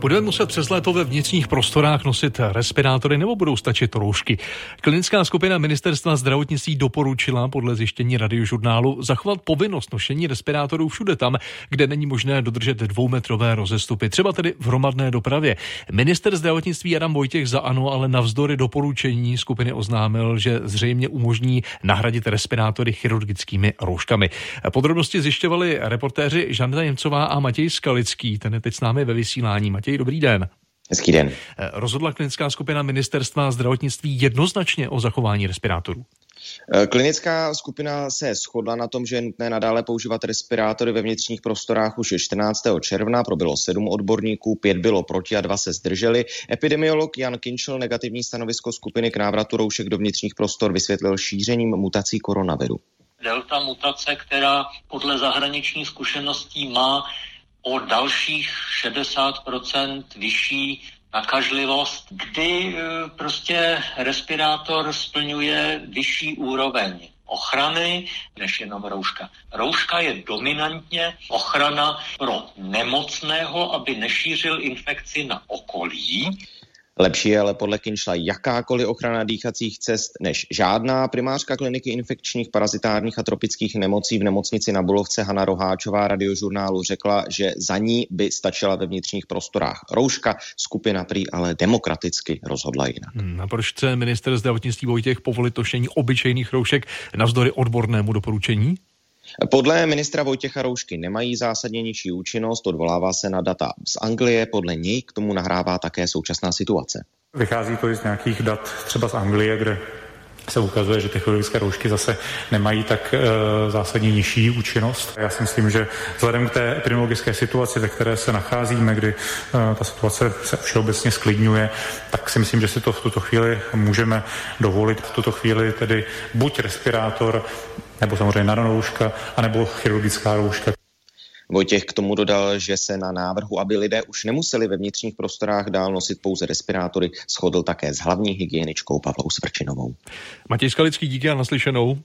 Budeme muset přes léto ve vnitřních prostorách nosit respirátory nebo budou stačit roušky. Klinická skupina ministerstva zdravotnictví doporučila podle zjištění radiožurnálu zachovat povinnost nošení respirátorů všude tam, kde není možné dodržet dvoumetrové rozestupy, třeba tedy v hromadné dopravě. Minister zdravotnictví Adam Vojtěch za ano, ale navzdory doporučení skupiny oznámil, že zřejmě umožní nahradit respirátory chirurgickými rouškami. Podrobnosti zjišťovali reportéři Žanda Němcová a Matěj Skalický. Ten je teď s námi ve vysílání. Matěj, dobrý den. Hezký den. Eh, rozhodla klinická skupina ministerstva zdravotnictví jednoznačně o zachování respirátorů. Eh, klinická skupina se shodla na tom, že je nutné nadále používat respirátory ve vnitřních prostorách už 14. června. Probilo sedm odborníků, pět bylo proti a dva se zdrželi. Epidemiolog Jan Kinčel negativní stanovisko skupiny k návratu roušek do vnitřních prostor vysvětlil šířením mutací koronaviru. Delta mutace, která podle zahraničních zkušeností má o dalších 60% vyšší nakažlivost, kdy e, prostě respirátor splňuje vyšší úroveň ochrany než jenom rouška. Rouška je dominantně ochrana pro nemocného, aby nešířil infekci na okolí. Lepší je ale podle Kinšla jakákoliv ochrana dýchacích cest než žádná. Primářka kliniky infekčních, parazitárních a tropických nemocí v nemocnici na Bulovce Hana Roháčová radiožurnálu řekla, že za ní by stačila ve vnitřních prostorách rouška. Skupina prý ale demokraticky rozhodla jinak. Hmm, a proč chce minister zdravotnictví Vojtěch povolit tošení obyčejných roušek navzdory odbornému doporučení? Podle ministra Vojtěcha Roušky nemají zásadně nižší účinnost, odvolává se na data z Anglie, podle něj k tomu nahrává také současná situace. Vychází to i z nějakých dat třeba z Anglie, kde se ukazuje, že technologické roušky zase nemají tak e, zásadně nižší účinnost. Já si myslím, že vzhledem k té epidemiologické situaci, ve které se nacházíme, kdy e, ta situace se všeobecně sklidňuje, tak si myslím, že si to v tuto chvíli můžeme dovolit. V tuto chvíli tedy buď respirátor, nebo samozřejmě nanorouška, anebo chirurgická rouška. Vojtěch k tomu dodal, že se na návrhu, aby lidé už nemuseli ve vnitřních prostorách dál nosit pouze respirátory, shodl také s hlavní hygieničkou Pavlou Svrčinovou. Matěj Skalický, díky a naslyšenou.